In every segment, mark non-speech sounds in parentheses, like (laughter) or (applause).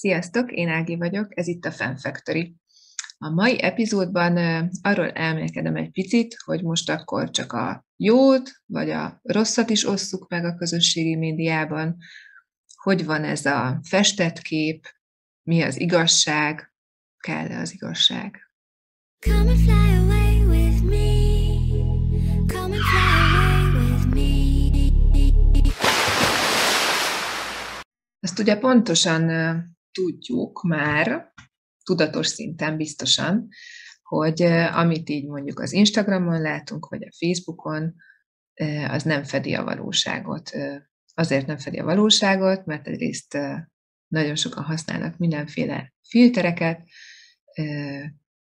Sziasztok, én Ági vagyok, ez itt a Fan Factory. A mai epizódban arról elmélkedem egy picit, hogy most akkor csak a jót vagy a rosszat is osszuk meg a közösségi médiában, hogy van ez a festett kép, mi az igazság, kell-e az igazság. Come and fly away with me. Come and fly ugye pontosan tudjuk már, tudatos szinten biztosan, hogy amit így mondjuk az Instagramon látunk, vagy a Facebookon, az nem fedi a valóságot. Azért nem fedi a valóságot, mert egyrészt nagyon sokan használnak mindenféle filtereket,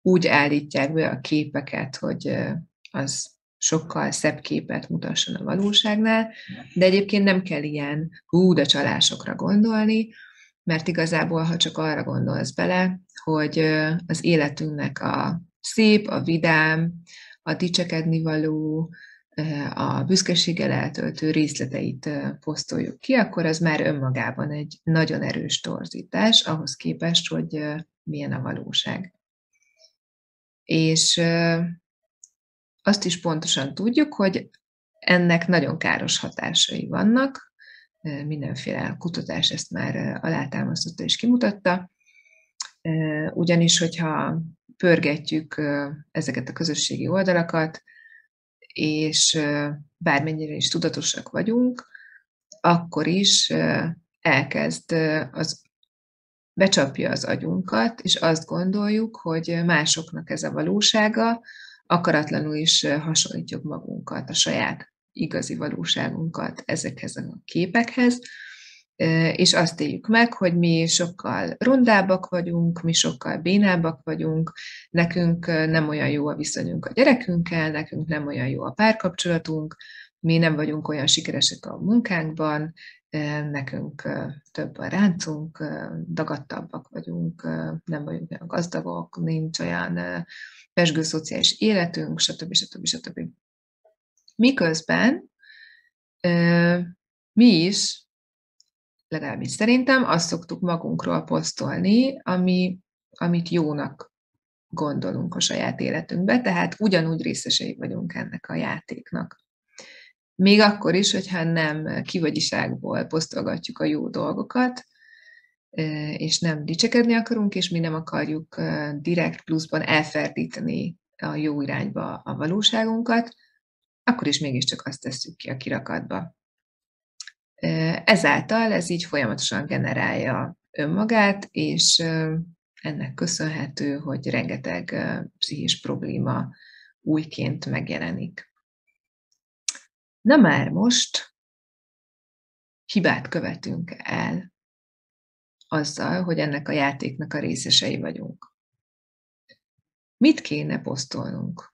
úgy állítják be a képeket, hogy az sokkal szebb képet mutasson a valóságnál, de egyébként nem kell ilyen hú, de csalásokra gondolni, mert igazából, ha csak arra gondolsz bele, hogy az életünknek a szép, a vidám, a dicsekedni való, a büszkeséggel eltöltő részleteit posztoljuk ki, akkor az már önmagában egy nagyon erős torzítás ahhoz képest, hogy milyen a valóság. És azt is pontosan tudjuk, hogy ennek nagyon káros hatásai vannak, mindenféle kutatás ezt már alátámasztotta és kimutatta, ugyanis, hogyha pörgetjük ezeket a közösségi oldalakat, és bármennyire is tudatosak vagyunk, akkor is elkezd az becsapja az agyunkat, és azt gondoljuk, hogy másoknak ez a valósága, akaratlanul is hasonlítjuk magunkat a saját igazi valóságunkat ezekhez a képekhez, és azt éljük meg, hogy mi sokkal rondábbak vagyunk, mi sokkal bénábbak vagyunk, nekünk nem olyan jó a viszonyunk a gyerekünkkel, nekünk nem olyan jó a párkapcsolatunk, mi nem vagyunk olyan sikeresek a munkánkban, nekünk több a ráncunk, dagadtabbak vagyunk, nem vagyunk olyan gazdagok, nincs olyan pesgő szociális életünk, stb. stb. stb. Miközben mi is, legalábbis szerintem, azt szoktuk magunkról posztolni, ami, amit jónak gondolunk a saját életünkbe, tehát ugyanúgy részesei vagyunk ennek a játéknak. Még akkor is, hogyha nem kivagyiságból posztolgatjuk a jó dolgokat, és nem dicsekedni akarunk, és mi nem akarjuk direkt pluszban elferdíteni a jó irányba a valóságunkat, akkor is mégiscsak azt tesszük ki a kirakatba. Ezáltal ez így folyamatosan generálja önmagát, és ennek köszönhető, hogy rengeteg pszichés probléma újként megjelenik. Na már most hibát követünk el azzal, hogy ennek a játéknak a részesei vagyunk. Mit kéne posztolnunk?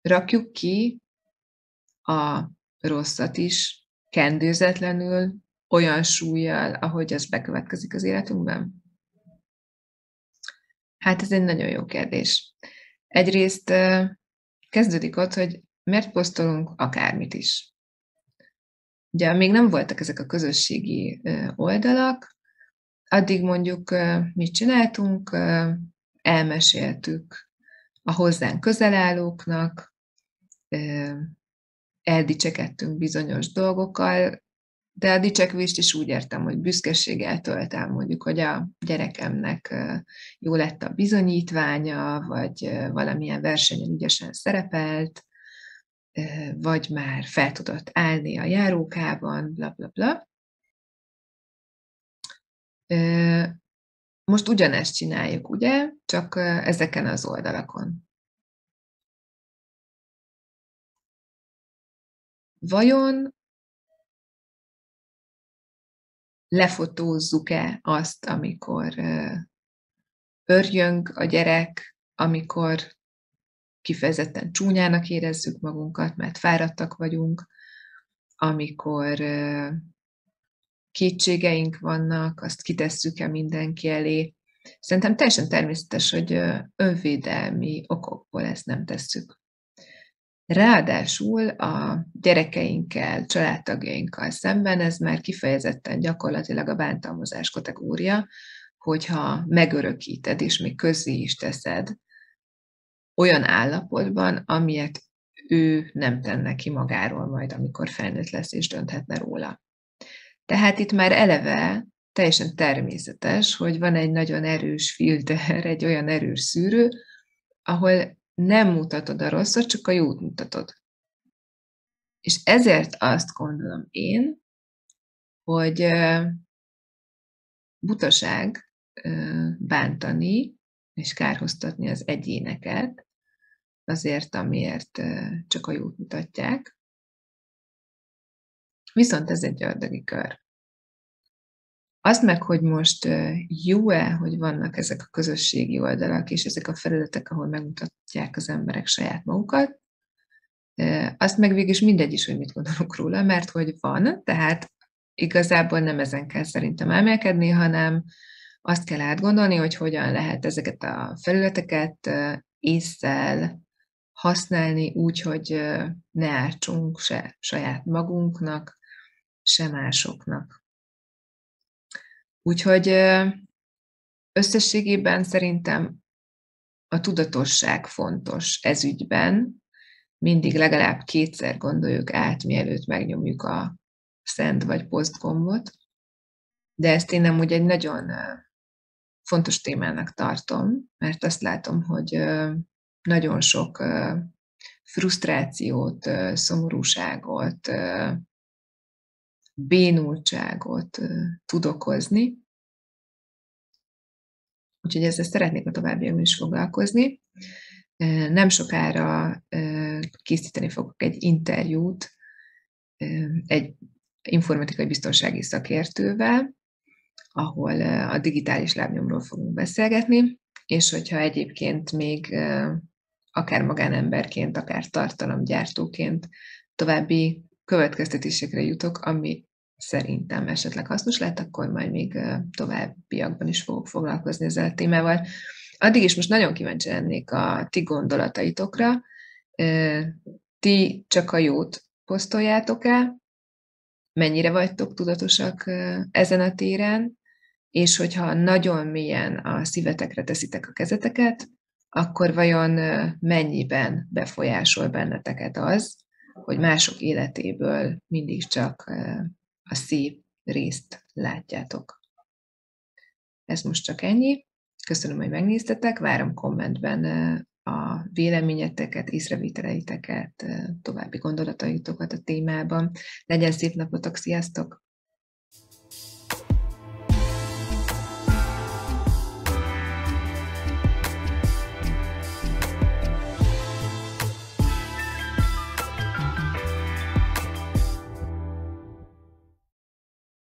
Rakjuk ki a rosszat is kendőzetlenül, olyan súlyjal, ahogy az bekövetkezik az életünkben? Hát ez egy nagyon jó kérdés. Egyrészt kezdődik ott, hogy miért posztolunk akármit is. Ugye még nem voltak ezek a közösségi oldalak, addig mondjuk mit csináltunk, elmeséltük a hozzánk közelállóknak, eldicsekedtünk bizonyos dolgokkal, de a dicsekvést is úgy értem, hogy büszkeséggel töltem, mondjuk, hogy a gyerekemnek jó lett a bizonyítványa, vagy valamilyen versenyen ügyesen szerepelt, vagy már fel tudott állni a járókában, bla bla bla. Most ugyanezt csináljuk, ugye? Csak ezeken az oldalakon. Vajon lefotózzuk-e azt, amikor örjönk a gyerek, amikor kifejezetten csúnyának érezzük magunkat, mert fáradtak vagyunk, amikor kétségeink vannak, azt kitesszük-e mindenki elé. Szerintem teljesen természetes, hogy önvédelmi okokból ezt nem tesszük. Ráadásul a gyerekeinkkel, családtagjainkkal szemben ez már kifejezetten gyakorlatilag a bántalmazás kategória, hogyha megörökíted, és még közé is teszed olyan állapotban, amilyet ő nem tenne ki magáról majd, amikor felnőtt lesz és dönthetne róla. Tehát itt már eleve teljesen természetes, hogy van egy nagyon erős filter, (laughs) egy olyan erős szűrő, ahol nem mutatod a rosszat, csak a jót mutatod. És ezért azt gondolom én, hogy butaság bántani és kárhoztatni az egyéneket azért, amiért csak a jót mutatják. Viszont ez egy ördögi kör. Azt meg, hogy most jó-e, hogy vannak ezek a közösségi oldalak, és ezek a felületek, ahol megmutatják az emberek saját magukat, azt meg végül is mindegy is, hogy mit gondolunk róla, mert hogy van, tehát igazából nem ezen kell szerintem elmélkedni, hanem azt kell átgondolni, hogy hogyan lehet ezeket a felületeket észszel használni úgy, hogy ne ártsunk se saját magunknak, se másoknak. Úgyhogy összességében szerintem a tudatosság fontos ez ügyben. Mindig legalább kétszer gondoljuk át, mielőtt megnyomjuk a szent vagy poszt gombot. De ezt én nem úgy egy nagyon fontos témának tartom, mert azt látom, hogy nagyon sok frusztrációt, szomorúságot, bénultságot tud okozni. Úgyhogy ezzel szeretnék a továbbiakban is foglalkozni. Nem sokára készíteni fogok egy interjút egy informatikai biztonsági szakértővel, ahol a digitális lábnyomról fogunk beszélgetni, és hogyha egyébként még akár magánemberként, akár tartalomgyártóként további következtetésekre jutok, ami szerintem esetleg hasznos lett, akkor majd még továbbiakban is fogok foglalkozni ezzel a témával. Addig is most nagyon kíváncsi lennék a ti gondolataitokra. Ti csak a jót posztoljátok el, mennyire vagytok tudatosak ezen a téren, és hogyha nagyon mélyen a szívetekre teszitek a kezeteket, akkor vajon mennyiben befolyásol benneteket az, hogy mások életéből mindig csak a szép részt látjátok. Ez most csak ennyi. Köszönöm, hogy megnéztetek, várom kommentben a véleményeteket, észrevételeiteket, további gondolataitokat a témában. Legyen szép napotok, sziasztok!